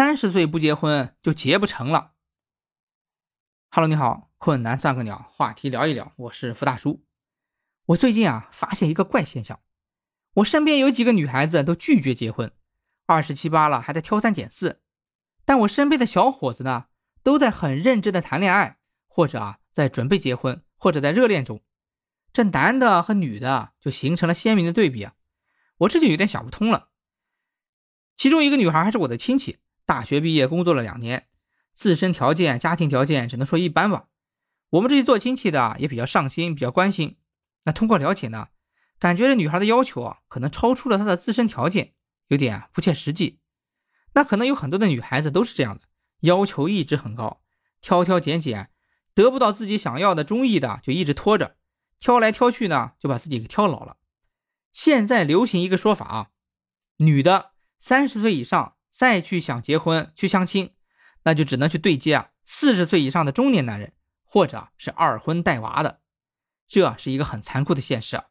三十岁不结婚就结不成了。Hello，你好，困难算个鸟，话题聊一聊，我是福大叔。我最近啊发现一个怪现象，我身边有几个女孩子都拒绝结婚，二十七八了还在挑三拣四，但我身边的小伙子呢，都在很认真的谈恋爱，或者啊在准备结婚，或者在热恋中。这男的和女的就形成了鲜明的对比啊，我这就有点想不通了。其中一个女孩还是我的亲戚，大学毕业工作了两年，自身条件、家庭条件只能说一般吧。我们这些做亲戚的也比较上心，比较关心。那通过了解呢，感觉这女孩的要求啊，可能超出了她的自身条件，有点不切实际。那可能有很多的女孩子都是这样的，要求一直很高，挑挑拣拣，得不到自己想要的、中意的，就一直拖着。挑来挑去呢，就把自己给挑老了。现在流行一个说法啊，女的三十岁以上再去想结婚去相亲，那就只能去对接啊四十岁以上的中年男人，或者是二婚带娃的。这是一个很残酷的现实。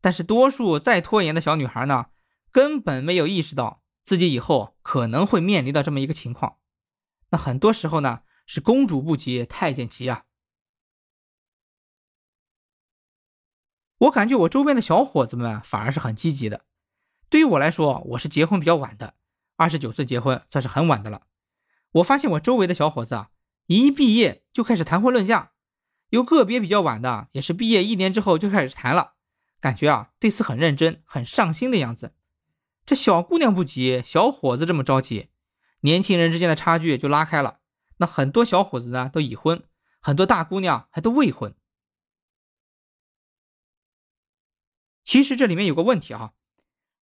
但是多数再拖延的小女孩呢，根本没有意识到自己以后可能会面临到这么一个情况。那很多时候呢，是公主不急太监急啊。我感觉我周边的小伙子们反而是很积极的。对于我来说，我是结婚比较晚的，二十九岁结婚算是很晚的了。我发现我周围的小伙子啊，一毕业就开始谈婚论嫁，有个别比较晚的，也是毕业一年之后就开始谈了，感觉啊对此很认真、很上心的样子。这小姑娘不急，小伙子这么着急，年轻人之间的差距就拉开了。那很多小伙子呢都已婚，很多大姑娘还都未婚。其实这里面有个问题啊，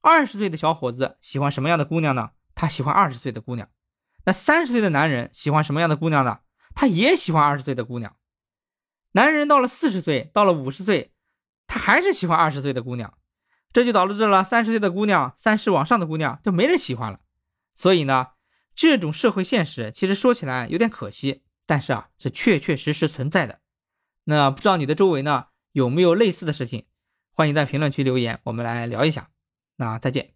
二十岁的小伙子喜欢什么样的姑娘呢？他喜欢二十岁的姑娘。那三十岁的男人喜欢什么样的姑娘呢？他也喜欢二十岁的姑娘。男人到了四十岁，到了五十岁，他还是喜欢二十岁的姑娘。这就导致了三十岁的姑娘、三十往上的姑娘就没人喜欢了。所以呢，这种社会现实其实说起来有点可惜，但是啊，是确确实实存在的。那不知道你的周围呢有没有类似的事情？欢迎在评论区留言，我们来聊一下。那再见。